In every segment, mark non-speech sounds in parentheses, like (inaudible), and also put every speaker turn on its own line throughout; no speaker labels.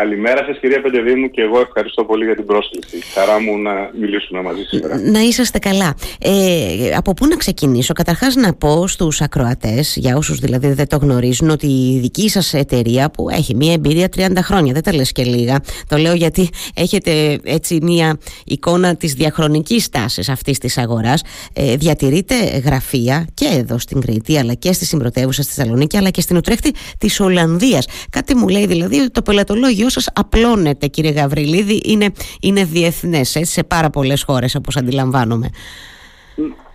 Καλημέρα σας κυρία Πεντεδήμου και εγώ ευχαριστώ πολύ για την πρόσκληση. Χαρά μου να μιλήσουμε μαζί σήμερα.
Να είσαστε καλά. Ε, από πού να ξεκινήσω; Καταρχάς να πω στους ακροατές, για όσους δηλαδή δεν το γνωρίζουν, ότι η δική σας εταιρεία που έχει μια εμπειρία 30 χρόνια, δεν τα λες και λίγα, το λέω γιατί έχετε έτσι μια εικόνα της διαχρονικής τάσης αυτής της αγοράς, ε, διατηρείτε γραφεία και εδώ στην Κρήτη αλλά και στη συμπρωτεύουσα στη Θεσσαλονίκη αλλά και στην Ουτρέχτη της Ολλανδίας. Κάτι μου λέει δηλαδή ότι το πελατολόγιο σας απλώνεται κύριε Γαβριλίδη, είναι, είναι διεθνές έτσι, σε πάρα πολλές χώρες όπως αντιλαμβάνομαι.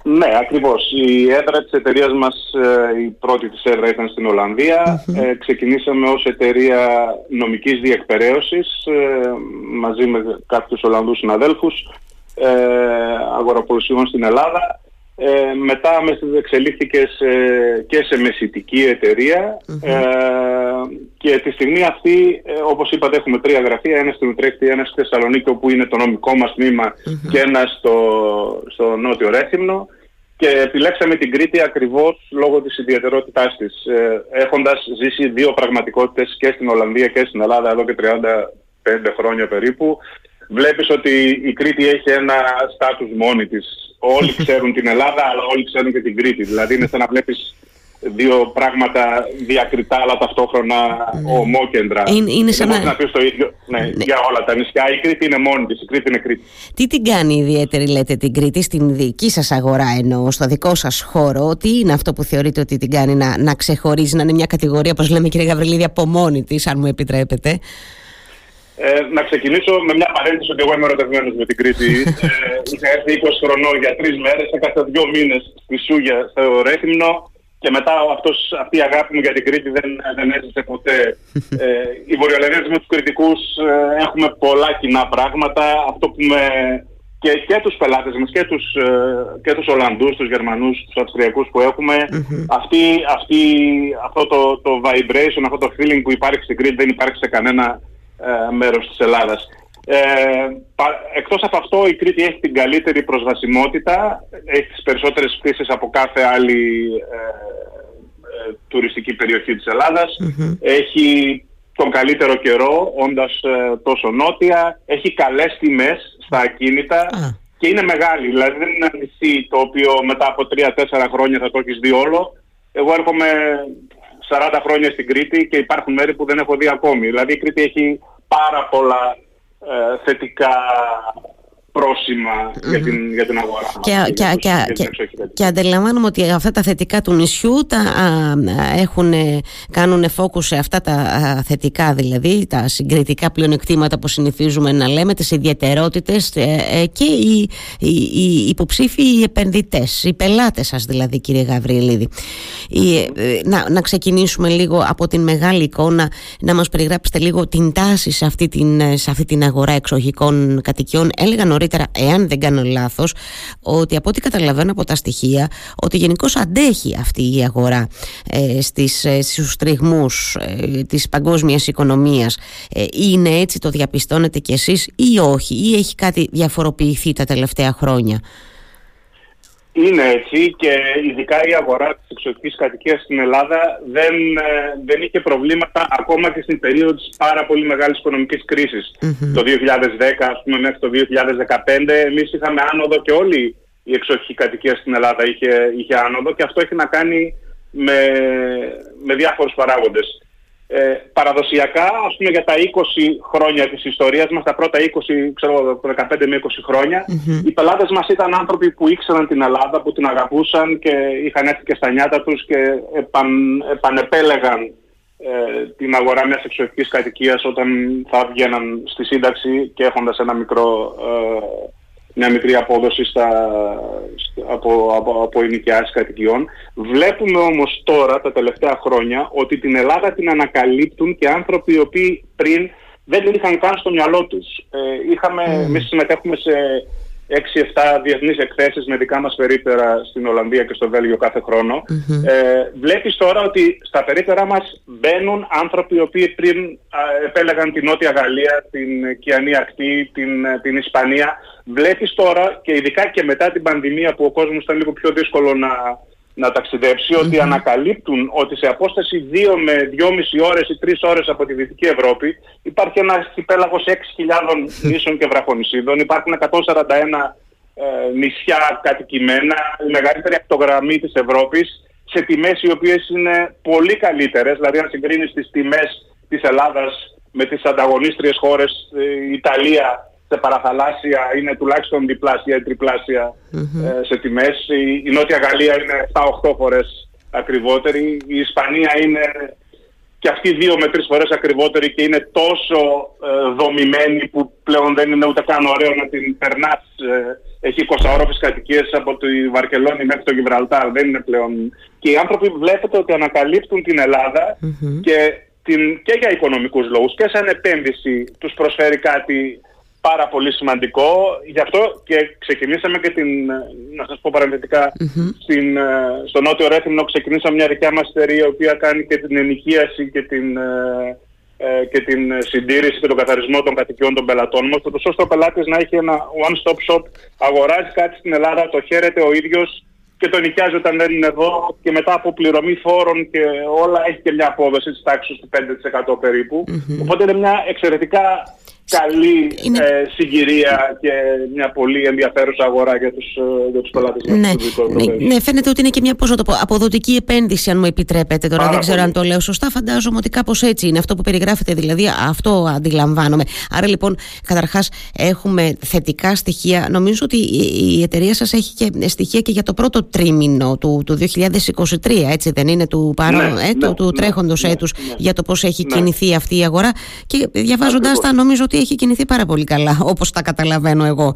Ναι, ακριβώς. Η έδρα της εταιρείας μας, ε, η πρώτη της έδρα ήταν στην Ολλανδία. Ε, ξεκινήσαμε ως εταιρεία νομικής διεκπαιρέωσης ε, μαζί με κάποιους Ολλανδούς συναδέλφους ε, αγοραπολισιών στην Ελλάδα. Ε, μετά εξελίχθηκες σε, και σε μεσητική εταιρεία ε, και τη στιγμή αυτή, ε, όπως είπατε, έχουμε τρία γραφεία, ένα στην Ουτρέχτη, ένα στη Θεσσαλονίκη όπου είναι το νομικό μας τμημα και ένα στο, στο Νότιο Ρέθυμνο και επιλέξαμε την Κρήτη ακριβώς λόγω της ιδιαιτερότητάς της. Ε, έχοντας ζήσει δύο πραγματικότητες και στην Ολλανδία και στην Ελλάδα εδώ και 35 χρόνια περίπου, βλέπεις ότι η Κρήτη έχει ένα στάτους μόνη της. Όλοι ξέρουν την Ελλάδα, αλλά όλοι ξέρουν και την Κρήτη. Δηλαδή είναι σαν να βλέπεις δύο πράγματα διακριτά αλλά ταυτόχρονα ναι. ομόκεντρα.
Είναι, είναι σαν
να... να πεις το ίδιο ναι, ναι. για όλα τα νησιά. Η Κρήτη είναι μόνη της, η Κρήτη είναι Κρήτη.
Τι την κάνει ιδιαίτερη λέτε την Κρήτη στην δική σας αγορά εννοώ, στο δικό σας χώρο; Τι είναι αυτό που θεωρείτε ότι την κάνει να, να ξεχωρίζει, να είναι μια κατηγορία όπως λέμε κύριε Γαβριλίδη από μόνη της αν μου επιτρέπετε;
Ε, να ξεκινήσω με μια παρένθεση ότι εγώ είμαι ερωτευμένος με την Κρήτη. (laughs) ε, είχα έρθει 20 χρονών για τρεις μέρες, έκανα δύο μήνες στη Σούγια στο Ρέθυμνο και μετά αυτός, αυτή η αγάπη μου για την Κρήτη δεν, δεν έζησε ποτέ. (laughs) Ε, οι Βορειοελληνές με τους κριτικούς ε, έχουμε πολλά κοινά πράγματα. Αυτό που με, και, και τους πελάτες μας και τους, ε, και τους Ολλανδούς, τους Γερμανούς, τους Αυστριακούς που εχουμε αυτή, αυτή, αυτό το, το vibration, αυτό το feeling που υπάρχει στην Κρήτη δεν υπάρχει σε κανένα ε, μέρος της Ελλάδας. Ε, εκτός από αυτό η Κρήτη έχει την καλύτερη προσβασιμότητα, έχει τις περισσότερες πτήσεις από κάθε άλλη ε, ε, τουριστική περιοχή της ελλαδας έχει τον καλύτερο καιρό όντας ε, τόσο νότια, έχει καλές τιμές στα ακίνητα και είναι μεγάλη, δηλαδή δεν είναι ένα νησί το οποίο μετά από 3-4 χρόνια θα το έχεις δει όλο. Εγώ έρχομαι 40 χρόνια στην Κρήτη και υπάρχουν μέρη που δεν έχω δει ακόμη. Δηλαδή η Κρήτη έχει πάρα πολλά ε, θετικά για, την, για την αγορά.
Και, και, και, και, και αντιλαμβάνομαι ότι αυτά τα θετικά του νησιού τα έχουν, κάνουν focus σε αυτά τα θετικά δηλαδή, τα συγκριτικά πλεονεκτήματα που συνηθίζουμε να λέμε, τις ιδιαιτερότητες ε, ε, και οι, οι, οι υποψήφοι οι επενδυτές, οι πελάτες σας δηλαδή κύριε Γαβριλίδη. Ε, να, να ξεκινήσουμε λίγο από την μεγάλη εικόνα, να μας περιγράψετε λίγο την τάση σε αυτή την, σε αυτή την αγορά εξοχικών κατοικιών. Έλεγα νωρίτερα, εάν δεν κάνω λάθος, ότι από ό,τι καταλαβαίνω από τα στοιχεία, ότι γενικώς αντέχει αυτή η αγορά ε, στις, ε, στους τριγμούς ε, της παγκόσμιας οικονομίας. Ε, είναι έτσι, το διαπιστώνετε κι εσείς ή όχι, ή έχει κάτι διαφοροποιηθεί τα τελευταία χρόνια;
Είναι έτσι και ειδικά η αγορά της εξωτικής κατοικίας στην Ελλάδα δεν, ε, δεν είχε προβλήματα ακόμα και στην περίοδο της πάρα πολύ μεγάλης οικονομικής Το 2010 ας πούμε μέχρι το 2015 εμείς είχαμε άνοδο και όλη η εξωτική κατοικία στην Ελλάδα είχε, είχε άνοδο και αυτό έχει να κάνει με, με διάφορους παράγοντες. Ε, παραδοσιακά, ας πούμε για τα 20 χρόνια της ιστορίας μας, τα πρώτα 20, ξέρω, 15 με 20 χρονια οι πελάτες μας ήταν άνθρωποι που ήξεραν την Ελλάδα, που την αγαπούσαν και είχαν έρθει και στα νιάτα τους και επαν, επανεπέλεγαν ε, την αγορά μιας εξωτικής κατοικίας όταν θα βγαίναν στη σύνταξη και έχοντας ένα μικρό ε, μια μικρή απόδοση στα, από, από, από ενοικιάσεις κατοικιών. Βλέπουμε όμως τώρα, τα τελευταία χρόνια, ότι την Ελλάδα την ανακαλύπτουν και άνθρωποι οι οποίοι πριν δεν την είχαν καν στο μυαλό τους. Ε, είχαμε, mm. εμείς συμμετέχουμε σε 6-7 διεθνείς εκθέσεις με δικά μας περίπτερα στην Ολλανδία και στο Βέλγιο κάθε χρόνο. Ε, βλέπεις τώρα ότι στα περίπτερα μας μπαίνουν άνθρωποι οι οποίοι πριν επέλεγαν την Νότια Γαλλία, την Κιανή Ακτή, την, την Ισπανία. Βλέπεις τώρα και ειδικά και μετά την πανδημία που ο κόσμος ήταν λίγο πιο δύσκολο να, να ταξιδεψει ότι ανακαλύπτουν ότι σε απόσταση 2 με 2,5 ώρες ή 3 ώρες από τη Δυτική Ευρώπη υπάρχει ένα αρχιπέλαγος 6.000 νήσων και βραχονισίδων, υπάρχουν 141 ε, νησιά κατοικημένα, η μεγαλύτερη ακτογραμμή της Ευρώπης, σε τιμές οι οποίες είναι πολύ καλύτερες, δηλαδή αν συγκρίνεις τις τιμές της Ελλάδας με τις ανταγωνίστριες χώρες, ε, η Ιταλία σε παραθαλάσσια είναι τουλάχιστον διπλάσια ή τριπλάσια ε, σε τιμές. Η, η Νότια Γαλλία είναι 7-8 φορές ακριβότερη. Η Ισπανία είναι και αυτή δύο με τρεις φορές ακριβότερη και είναι τόσο ε, δομημένη που πλέον δεν είναι ούτε καν ωραίο να την περνάς. Ε, έχει 20 όροφες κατοικίες από τη Βαρκελόνη μέχρι το Γιβραλτάρ. Δεν είναι πλέον... Και οι άνθρωποι βλέπετε ότι ανακαλύπτουν την ελλαδα και, την, και για οικονομικούς λόγους και σαν επένδυση τους προσφέρει κάτι πάρα πολύ σημαντικό. Γι' αυτό και ξεκινήσαμε και την, να σας πω παραμετρικά, στην, ε, στο Νότιο Ρέθυμνο ξεκινήσαμε μια δικιά μας εταιρεία η οποία κάνει και την ενοικίαση και την, ε, ε, και την συντήρηση και τον καθαρισμό των κατοικιών των πελατών μας, ώστε ο πελάτης να έχει ένα one-stop shop, αγοράζει κάτι στην Ελλάδα, το χαίρεται ο ίδιος και το νοικιάζει όταν δεν είναι εδώ και μετά από πληρωμή φόρων και όλα έχει και μια απόδοση της τάξης του 5% περίπου. Οπότε είναι μια εξαιρετικά καλή είναι... ε, συγκυρία και μια πολύ ενδιαφέρουσα αγορά για τους, ε, για τους πελάτες
ναι. ναι, ναι, φαίνεται ότι είναι και μια πώς το πω, αποδοτική επένδυση αν μου επιτρέπετε τώρα, δεν ξέρω αν το λέω σωστά, φαντάζομαι ότι κάπως έτσι είναι αυτό που περιγράφετε δηλαδή, αυτό αντιλαμβάνομαι. Άρα λοιπόν καταρχάς έχουμε θετικά στοιχεία, νομίζω ότι η εταιρεία σας έχει και στοιχεία και για το πρώτο τρίμηνο του, του 2023, έτσι δεν είναι, του, παρό, ναι, ε, του, του ναι, τρέχοντος ναι, έτους για το πώς έχει κινηθεί αυτή η αγορά και διαβάζοντας τα νομίζω ότι έχει κινηθεί πάρα πολύ καλά, (laughs) όπως τα καταλαβαίνω εγώ.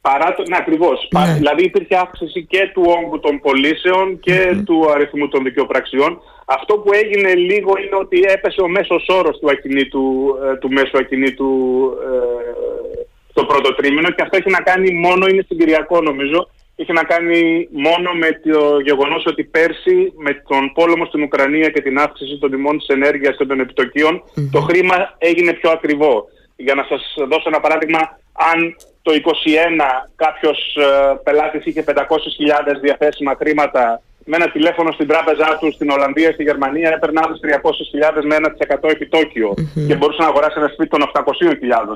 Παρά το, ναι, ακριβώς. Ναι. Δηλαδή υπήρχε αύξηση και του όγκου των πωλήσεων και του αριθμού των δικαιοπραξιών. Αυτό που έγινε λίγο είναι ότι έπεσε ο μέσος όρος του, ακινήτου, ε, του μέσου ακινήτου ε, στο πρώτο τρίμηνο και αυτό έχει να κάνει μόνο, είναι συγκυριακό νομίζω, είχε να κάνει μόνο με το γεγονός ότι πέρσι με τον πόλεμο στην Ουκρανία και την αύξηση των τιμών της ενέργειας και των επιτοκιων το χρήμα έγινε πιο ακριβό. Για να σας δώσω ένα παράδειγμα, αν το 2021 κάποιος ε, πελάτης είχε 500.000 διαθέσιμα χρήματα με ένα τηλέφωνο στην τράπεζά τους στην Ολλανδία, στη Γερμανία, έπαιρνε άλλε 300.000 με 1% επιτόκιο mm-hmm. και μπορούσε να αγοράσει ένα σπίτι των 800.000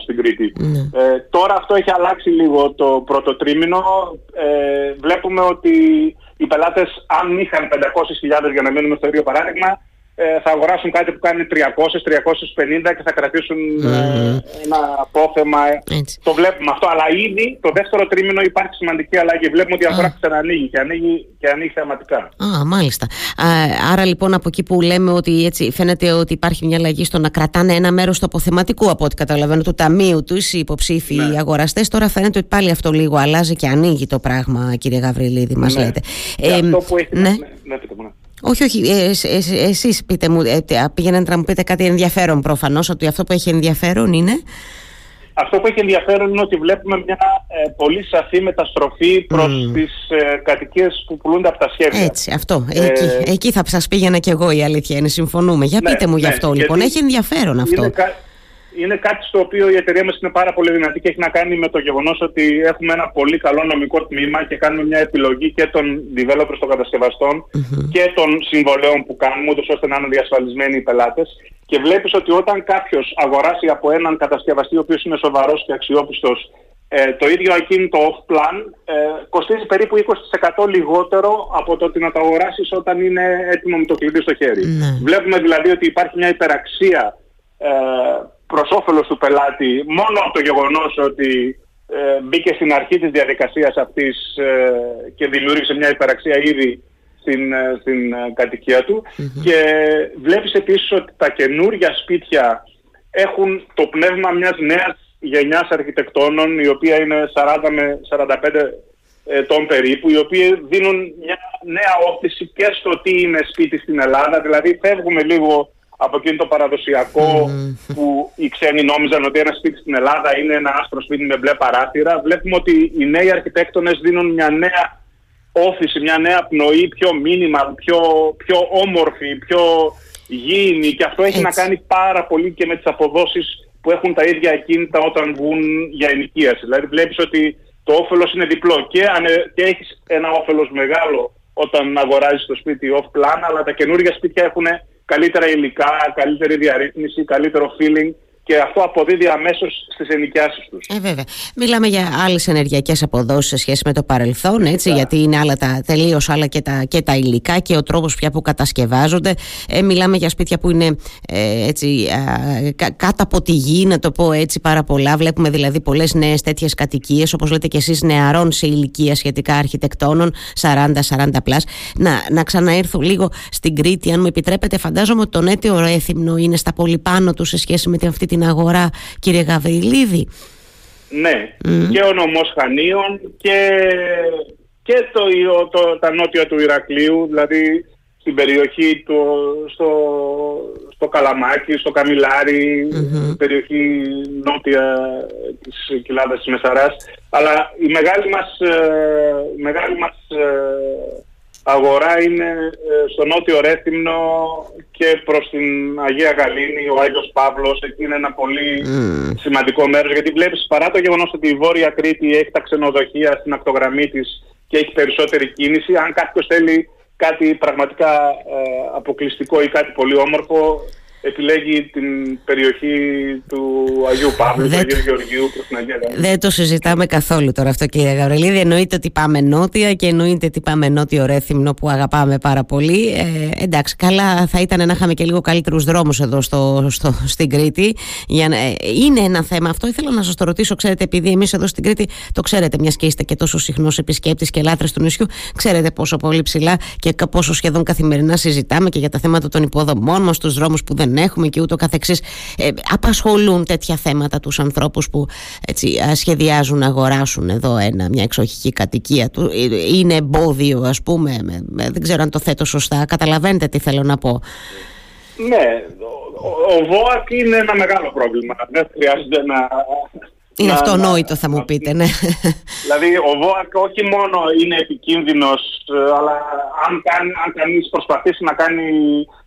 στην Κρήτη. Mm-hmm. Ε, τώρα αυτό έχει αλλάξει λίγο το πρώτο τρίμηνο. Ε, βλέπουμε ότι οι πελάτες αν είχαν 500.000 για να μείνουμε στο ίδιο παράδειγμα, ε, θα αγοράσουν κάτι που κάνει 300-350 και θα κρατήσουν ε, ένα απόθεμα. Το βλέπουμε αυτό. Αλλά ήδη το δεύτερο τρίμηνο υπάρχει σημαντική αλλαγή. Βλέπουμε ότι η αγορά ξανανοίγει και ανοίγει, και ανοίγει θεματικά.
Α, μάλιστα. άρα λοιπόν από εκεί που λέμε ότι έτσι φαίνεται ότι υπάρχει μια αλλαγή στο να κρατάνε ένα μέρος του αποθεματικού από ό,τι καταλαβαίνω του ταμείου τους οι υποψήφοι ναι. αγοραστές. Τώρα φαίνεται ότι πάλι αυτό λίγο αλλάζει και ανοίγει το πράγμα, κύριε Γαβριλίδη, μας ναι. λέτε.
Ε, αυτό που έχει. Ναι. Ναι, ναι, ναι.
Όχι, όχι. Ε, ε, ε, εσείς πείτε μου, ε, πήγαινατε να μου πείτε κάτι ενδιαφέρον προφανώς, ότι αυτό που έχει ενδιαφέρον είναι...
Αυτό που έχει ενδιαφέρον είναι ότι βλέπουμε μια ε, πολύ σαφή μεταστροφή προς mm. τις ε, κατοικίες που πουλούνται από τα σχέδια.
Έτσι, αυτό. Εκεί, εκεί θα σας πήγαινα κι εγώ η αλήθεια είναι, συμφωνούμε. Για ναι, πείτε μου γι' ναι, αυτό λοιπόν, έχει ενδιαφέρον αυτό.
Είναι, είναι κάτι στο οποίο η εταιρεία μας είναι πάρα πολύ δυνατή και έχει να κάνει με το γεγονός ότι έχουμε ένα πολύ καλό νομικό τμήμα και κάνουμε μια επιλογή και των developers των κατασκευαστων και των συμβολέων που κάνουμε, ούτως ώστε να είναι διασφαλισμένοι οι πελάτες. Και βλέπεις ότι όταν κάποιος αγοράσει από έναν κατασκευαστή ο οποίος είναι σοβαρός και αξιόπιστος ε, το ίδιο ακίνητο off-plan ε, κοστίζει περίπου 20% λιγότερο από το ότι να το αγοράσεις όταν είναι έτοιμο με το κλειδί στο χέρι. Ναι. Βλέπουμε δηλαδή ότι υπάρχει μια υπεραξία ε, προς όφελος του πελάτη μόνο από το γεγονός ότι ε, μπήκε στην αρχή της διαδικασίας αυτής ε, και δημιούργησε μια υπεραξία ήδη στην, ε, στην ε, κατοικία του και βλέπεις επίσης ότι τα καινούργια σπίτια έχουν το πνεύμα μιας νέας γενιάς αρχιτεκτόνων η οποία είναι 40 με 45 ετών περίπου, οι οποίοι δίνουν μια νέα όθηση και στο τι είναι σπίτι στην Ελλάδα. Δηλαδή φεύγουμε λίγο από εκείνο το παραδοσιακό που οι ξένοι νόμιζαν ότι ένα σπίτι στην Ελλάδα είναι ένα άσπρο σπίτι με μπλε παράθυρα. Βλέπουμε ότι οι νέοι αρχιτέκτονες δίνουν μια νέα όθηση, μια νέα πνοή, πιο μήνυμα, πιο, πιο όμορφη, πιο γήινη και αυτό έχει να κάνει πάρα πολύ και με τις αποδόσεις που έχουν τα ίδια ακίνητα όταν βγουν για ενοικίαση. Δηλαδή βλέπεις ότι το όφελος είναι διπλό και, αν, και έχεις ένα όφελος μεγάλο όταν αγοράζεις το σπίτι off-plan, αλλά τα καινούργια σπίτια έχουν καλύτερα υλικά, καλύτερη διαρρύθμιση, καλύτερο feeling και αυτό αποδίδει αμέσως στις ενοικιάσεις τους.
Ε, βέβαια. Μιλάμε για άλλες ενεργειακές αποδόσεις σε σχέση με το παρελθόν, έτσι, γιατί είναι άλλα τα τελείως άλλα και τα, και τα υλικά και ο τρόπος πια που κατασκευάζονται. Ε, μιλάμε για σπίτια που είναι ε, έτσι, κάτω από τη γη, να το πω έτσι πάρα πολλά. Βλέπουμε δηλαδή πολλές νέες τέτοιες κατοικίες, όπως λέτε και εσείς, νεαρών σε ηλικία σχετικά αρχιτεκτόνων, 40-40 πλάς. Να, να ξαναέρθω λίγο στην Κρήτη, αν μου επιτρέπετε. Φαντάζομαι ότι το νέτιο Ρέθυμνο είναι στα πολύ πάνω του σε σχέση με αυτή την αγορά, κύριε Γαβριλίδη;
Ναι, και ο νομός Χανίων και, και το, το, τα νότια του Ηρακλείου, δηλαδή στην περιοχή του, στο, στο Καλαμάκι, στο καμιλαρι περιοχή νότια της κοιλάδας της Μεσαράς. Αλλά η μεγάλη μας, ε, μεγάλη μας ε, αγορά είναι ε, στο νότιο Ρέθυμνο και προς την Αγία Γαλήνη, ο Άγιος Παύλος, εκεί είναι ένα πολύ σημαντικό μέρος γιατί βλέπεις παρά το γεγονός ότι η Βόρεια Κρήτη έχει τα ξενοδοχεία στην ακτογραμμή της και έχει περισσότερη κίνηση, αν κάποιος θέλει κάτι πραγματικά ε, αποκλειστικό ή κάτι πολύ όμορφο επιλέγει την περιοχή του Αγίου Παύλου, του Αγίου Γεωργίου προς την Αγία
Δεν το συζητάμε καθόλου τώρα αυτό κύριε Γαβρελίδη. Εννοείται ότι πάμε νότια και εννοείται ότι πάμε νότιο Ρέθυμνο που αγαπάμε πάρα πολύ. Ε, εντάξει, καλά θα ήταν να είχαμε και λίγο καλύτερους δρόμους εδώ στο, στο, στην Κρήτη. Για να, ε, είναι ένα θέμα αυτό. Ήθελα να σας το ρωτήσω, ξέρετε, επειδή εμείς εδώ στην Κρήτη το ξέρετε, μιας και είστε και τόσο συχνός επισκέπτης και λάτρες του νησιού, ξέρετε πόσο πολύ ψηλά και πόσο σχεδόν καθημερινά συζητάμε και για τα θέματα των υποδομών μας, τους δρόμους που δεν έχουμε και ούτω καθεξής ε, απασχολούν τέτοια θέματα τους ανθρώπους που έτσι, σχεδιάζουν να αγοράσουν εδώ ένα, μια εξοχική κατοικία του ε, είναι εμπόδιο ας πούμε με, δεν ξέρω αν το θέτω σωστά καταλαβαίνετε τι θέλω να πω
ναι, ο, ο ΒΟΑΚ είναι ένα μεγάλο πρόβλημα. Δεν χρειάζεται να
είναι να, αυτονόητο θα μου πείτε, ναι.
Δηλαδή ο ΒΟΑΚ όχι μόνο είναι επικίνδυνος, ε, αλλά αν, κάνει, αν κανείς προσπαθήσει να, κάνει,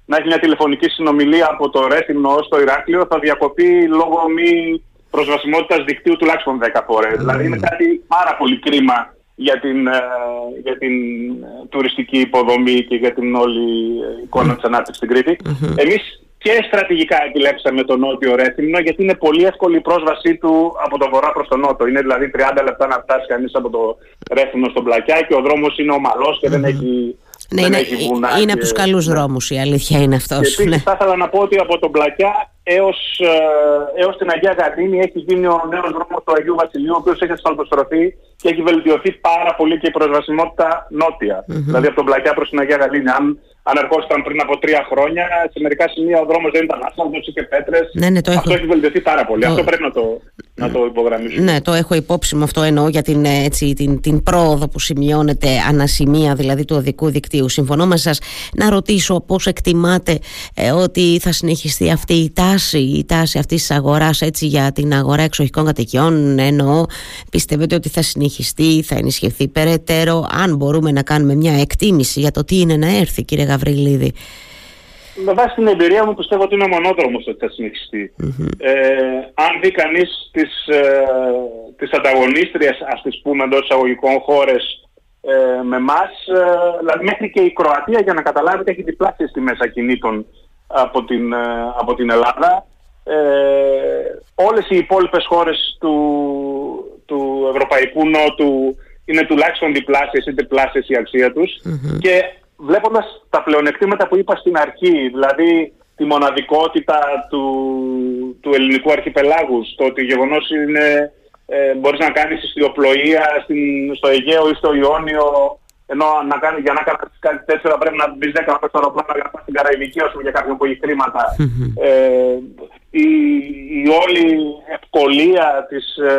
να έχει μια τηλεφωνική συνομιλία από το Ρέθυμνο ως το Ηράκλειο θα διακοπεί λόγω μη προσβασιμότητας δικτύου τουλάχιστον 10 φορές. Mm. Δηλαδή είναι κάτι πάρα πολύ κρίμα για την, ε, για την τουριστική υποδομή και για την όλη εικόνα mm. της ανάπτυξης στην Κρήτη. Mm-hmm. Εμείς και στρατηγικά επιλέξαμε τον νότιο Ρέθυμνο γιατί είναι πολύ εύκολη η πρόσβασή του από το βορρά προς τον νότο. Είναι δηλαδή 30 λεπτά να φτάσει κανείς από το Ρέθυμνο στον Πλακιά και ο δρόμος είναι ομαλός και δεν έχει
ναι, είναι, είναι από τους καλούς δρόμους η αλήθεια είναι αυτός. Και
επίσης ναι. θα ήθελα να πω ότι από τον Πλακιά έως, ε, έως την Αγία Γαρδίνη έχει γίνει ο νέος δρόμος του Αγίου Βασιλείου ο οποίος έχει ασφαλτοστρωθεί και έχει βελτιωθεί πάρα πολύ και η προσβασιμότητα νότια. Mm-hmm. Δηλαδή από τον Πλακιά προς την Αγία Γαρδίνη. Αν αν ερχόσασταν πριν από τρία χρόνια, σε μερικά σημεία ο δρόμος δεν ήταν άσφαλτος, είχε πέτρες.
Ναι, ναι, το
αυτό έχει βελτιωθεί πάρα πολύ. Το... Αυτό πρέπει να το, να το υπογραμμίσουμε.
Ναι, το έχω υπόψη μου αυτό εννοώ για την, έτσι, την, την πρόοδο που σημειώνεται ανασημεία δηλαδή του οδικού δικτύου. Συμφωνώ με σας να ρωτήσω πώς εκτιμάτε ε, ότι θα συνεχιστεί αυτή η τάση, η τάση αυτής της αγοράς έτσι, για την αγορά εξοχικών κατοικιών. Εννοώ, πιστεύετε ότι θα συνεχιστεί, θα ενισχυθεί περαιτέρω, αν μπορούμε να κάνουμε μια εκτίμηση για το τι είναι να έρθει κύριε Γαβριλίδη.
Με βάση την εμπειρία μου πιστεύω ότι είναι μονόδρομος ότι θα συνεχιστεί. Ε, αν δει κανείς τις, ε, τις ανταγωνίστριες, ας τις πούμε εντός εισαγωγικών χώρες ε, με εμάς, ε, δηλαδή μέχρι και η Κροατία για να καταλάβετε έχει διπλάσιες τιμές ακινήτων από την, ε, από την Ελλάδα. Ε, όλες οι υπόλοιπες χώρες του, του Ευρωπαϊκού Νότου είναι τουλάχιστον διπλάσιες ή τριπλάσιες η αξία τους και βλέποντας τα πλεονεκτήματα που είπα στην αρχή, δηλαδή τη μοναδικότητα του, του ελληνικού αρχιπελάγου, το ότι γεγονός είναι ε, μπορείς να κάνεις ιστιοπλοεία στο Αιγαίο ή στο Ιόνιο, ενώ να κάνει, για να κάνεις κάτι τέτοιο πρέπει να μπεις 10 αεροπλάνα για να πας στην Καραϊβική, ας πούμε, για κάποιον που έχει χρήματα. ε, η, η όλη ευκολία της, ε,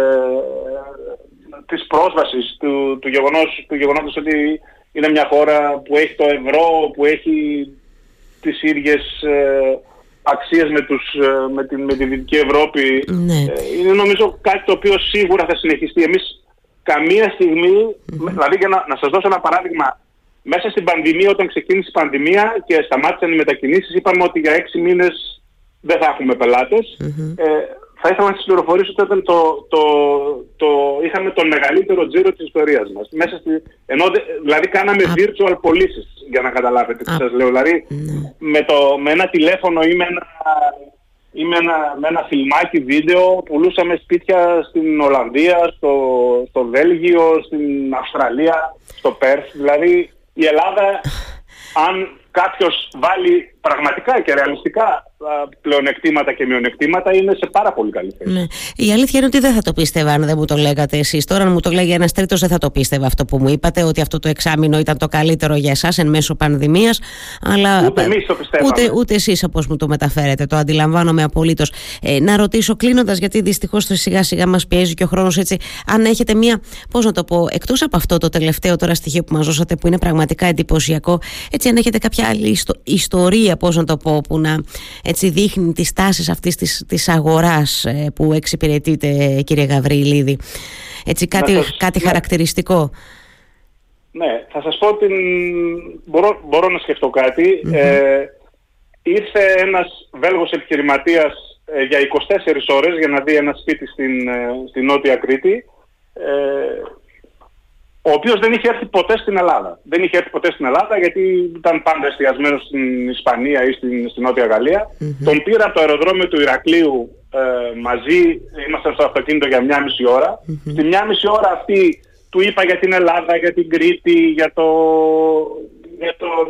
της πρόσβασης, του, του, γεγονός, του γεγονότος ότι είναι μια χώρα που έχει το ευρώ, που έχει τις ίδιες ε, αξίες με, τους, ε, με, την, με τη Δυτική Ευρώπη. Ναι. Ε, είναι νομίζω κάτι το οποίο σίγουρα θα συνεχιστεί. Εμείς καμία δηλαδή για να, να σας δώσω ένα παράδειγμα, μέσα στην πανδημία, όταν ξεκίνησε η πανδημία και σταμάτησαν οι μετακινήσεις, είπαμε ότι για έξι μήνες δεν θα έχουμε πελάτες. Ε, θα ήθελα να σας πληροφορήσω ότι ήταν το, το, το, είχαμε τον μεγαλύτερο τζίρο της ιστορίας μας. Μέσα στη, ενώ, δηλαδή κάναμε virtual πωλήσει για να καταλάβετε τι σας λέω. Δηλαδή ναι. με, το, με ένα τηλέφωνο ή με ένα, ή με ένα, με ένα φιλμάκι βίντεο πουλούσαμε σπίτια στην Ολλανδία, στο, στο Βέλγιο, στην Αυστραλία, στο Πέρθ. Δηλαδή η Ελλάδα αν κάποιος βάλει πραγματικά και ρεαλιστικά πλεονεκτήματα και μειονεκτήματα είναι σε πάρα πολύ καλή θέση. Ναι.
Η αλήθεια είναι ότι δεν θα το πίστευα αν δεν μου το λέγατε εσείς. Τώρα, αν μου το λέγει ένας τρίτος, δεν θα το πίστευα αυτό που μου είπατε, ότι αυτό το εξάμεινο ήταν το καλύτερο για εσάς εν μέσω πανδημίας. Αλλά
ούτε εμείς το πιστεύαμε.
Ούτε, ούτε εσείς όπως μου το μεταφέρετε. Το αντιλαμβάνομαι απολύτως. Ε, να ρωτήσω κλείνοντας, γιατί δυστυχώς σιγά σιγά μας πιέζει και ο χρόνος έτσι, αν έχετε μία, πώς να το πω, εκτός από αυτό το τελευταίο τώρα στοιχείο που μας δώσατε που είναι πραγματικά εντυπωσιακό, έτσι αν έχετε κάποια άλλη ιστορία, πώς να το πω, που να έτσι δείχνει τις τάσεις αυτής της, της αγοράς ε, που εξυπηρετείτε κύριε Γαβρίλίδη. Έτσι κάτι, κάτι ναι. χαρακτηριστικό.
Ναι, θα σας πω ότι μπορώ, μπορώ να σκεφτώ κάτι. Ε, ήρθε ένας Βέλγος επιχειρηματίας ε, για 24 ώρες για να δει ένα σπίτι στην, ε, στην Νότια Κρήτη ο οποίος δεν είχε έρθει ποτέ στην Ελλάδα. Δεν είχε έρθει ποτέ στην Ελλάδα γιατί ήταν πάντα εστιασμένος στην Ισπανία ή στην, στην Νότια Τον πήρα από το αεροδρόμιο του Ηρακλείου ε, μαζί, ήμασταν στο αυτοκίνητο για μια μισή ώρα. Mm-hmm. Στη μια μισή ώρα αυτή του είπα για την Ελλάδα, για την Κρήτη, για το, για τον,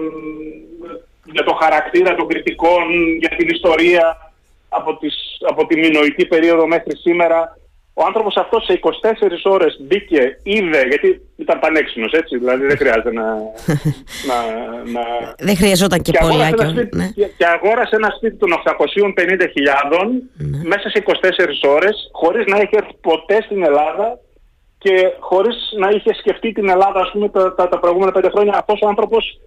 για το χαρακτήρα των κριτικών, για την ιστορία από, τις, από τη μηνοϊκή περίοδο μέχρι σήμερα. Ο άνθρωπος αυτός σε 24 ώρες μπήκε, είδε, γιατί ήταν πανέξινος έτσι, δηλαδή δεν χρειάζεται να... (laughs) να,
να... Δεν χρειαζόταν και, και πολλά.
Και, ναι. και, αγόρασε ένα σπίτι των 850.000 ναι. μέσα σε 24 ώρες, χωρίς να έχει έρθει ποτέ στην Ελλάδα και χωρίς να είχε σκεφτεί την Ελλάδα ας πούμε τα, τα, τα προηγούμενα πέντε χρόνια. Αυτός ο άνθρωπος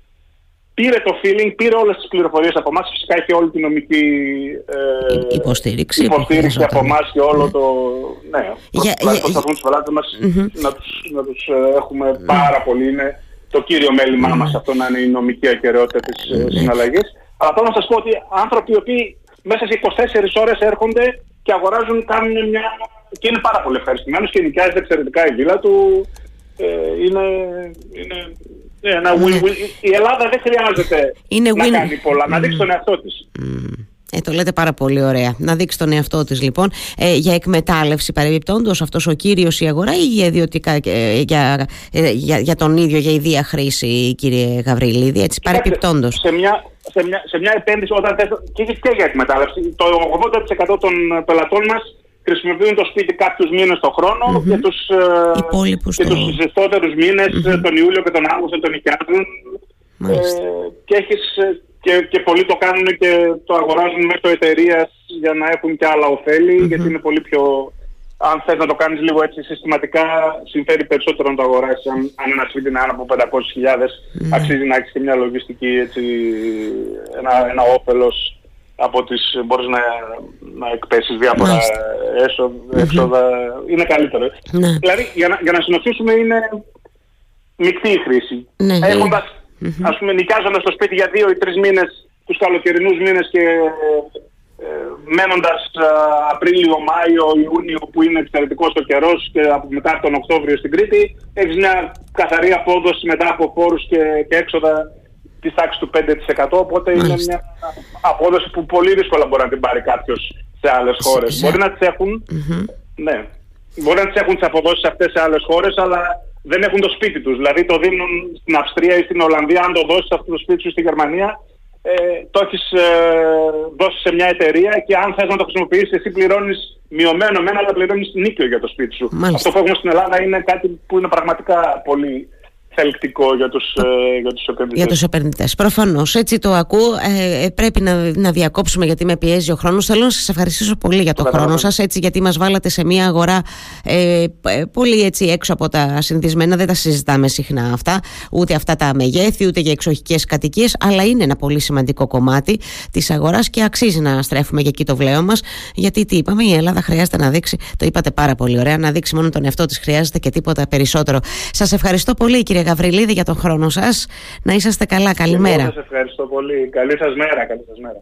πήρε το feeling, πήρε όλες τις πληροφορίες από εμάς, φυσικά είχε όλη την νομική
ε, υποστήριξη,
υποστήριξη από εμάς και όλο ναι. το... Ναι, για, προσπαθούν τους πελάτες μας mm-hmm. να τους, να τους ε, έχουμε mm-hmm. πάρα πολύ. Είναι το κύριο μέλημά mm-hmm. μας αυτό να είναι η νομική ακαιρεότητα της mm-hmm. συναλλαγής. Αλλά θέλω να σας πω ότι άνθρωποι οι οποίοι μέσα σε 24 ώρες έρχονται και αγοράζουν, κάνουν μια... και είναι πάρα πολύ ευχαριστημένος και νοικιάζεται εξαιρετικά η βίλα του. Ε, είναι, είναι ναι, ναι. Η Ελλάδα δεν χρειάζεται Είναι να κάνει πολλά, να δείξει τον εαυτό της.
Ε, το λέτε πάρα πολύ ωραία. Να δείξει τον εαυτό της λοιπόν. Ε, για εκμετάλλευση παρεμπιπτόντως αυτός ο κύριος η αγορά ή για, ιδιωτικά, ε, για, ε, για, για, τον ίδιο, για ιδία χρήση κύριε Γαβριλίδη, έτσι παρεμπιπτόντως;
Σε μια, σε μια, σε μια επένδυση όταν θες, και, και για εκμετάλλευση, το 80% των πελατών μας χρησιμοποιούν το σπίτι κάποιους μήνες το χρόνο mm-hmm. και τους
τους
το... ζεστότερου μήνες, mm-hmm. τον Ιούλιο και τον Αύγουστο, τον νοικιάζουν. Ε, και, έχεις, και, και πολλοί το κάνουν και το αγοράζουν μέσω εταιρείας για να έχουν και άλλα ωφέλη, mm-hmm. γιατί είναι πολύ πιο. Αν θες να το κάνεις λίγο έτσι συστηματικά, συμφέρει περισσότερο να το αγοράσεις. Αν, αν ένα σπίτι είναι άνω από 500.000, αξίζει να έχεις και μια λογιστική, έτσι, ένα, ένα όφελος από τις, μπορείς να, να εκπέσεις διάφορα έσοδα, είναι καλύτερο. Ναι. Δηλαδή, για να, για να συνοψίσουμε είναι μεικτή η χρήση. Ναι, Έχοντας, mm-hmm. ας πούμε, νοικιάζοντας το σπίτι για δύο ή τρεις μήνες, τους καλοκαιρινούς μήνες και ε, μένοντας Απρίλιο, Μάιο, Ιούνιο που είναι εξαιρετικός ο καιρός και από μετά τον Οκτώβριο στην Κρήτη, έχεις μια καθαρή απόδοση μετά από φόρους και, και έξοδα της τάξης του 5%. Οπότε είναι μια απόδοση που πολύ δύσκολα μπορεί να την πάρει κάποιος σε άλλες χώρες. Μπορεί να τις εχουν ναι. Μπορεί να τις έχουν τις αποδόσεις αυτές σε άλλες χώρες, αλλά δεν έχουν το σπίτι τους. Δηλαδή το δίνουν στην Αυστρία ή στην Ολλανδία. Αν το δώσεις αυτό το σπίτι σου στη Γερμανία, ε, το έχεις ε, δώσεις σε μια εταιρεία και αν θες να το χρησιμοποιήσεις, εσύ πληρώνεις μειωμένο μένα, αλλά πληρώνεις νίκιο για το σπίτι σου. Αυτό που έχουμε στην Ελλάδα είναι κάτι που είναι πραγματικά πολύ θελκτικό για τους, ε, για τους επενδυτές.
Για τους επενδυτές. Προφανώς, έτσι το ακούω. Ε, ε, πρέπει να, να διακόψουμε γιατί με πιέζει ο χρόνος. Θέλω να σας ευχαριστήσω πολύ για το χρόνο σας, έτσι, γιατί μας βάλατε σε μια αγορά ε, πολύ έτσι έξω από τα συνηθισμένα. Δεν τα συζητάμε συχνά αυτά, ούτε αυτά τα μεγέθη, ούτε για εξοχικές κατοικίες, αλλά είναι ένα πολύ σημαντικό κομμάτι της αγοράς και αξίζει να στρέφουμε για εκεί το βλέμμα μας, γιατί τι είπαμε, η Ελλάδα χρειάζεται να δείξει, το είπατε πάρα πολύ ωραία, να δείξει μόνο τον εαυτό της χρειάζεται και τίποτα περισσότερο. Σας ευχαριστώ πολύ κύριε κύριε Γαβριλίδη για τον χρόνο σας. Να είσαστε καλά. Καλημέρα.
Εγώ σας ευχαριστώ πολύ. Καλή σας μέρα. Καλή σας μέρα.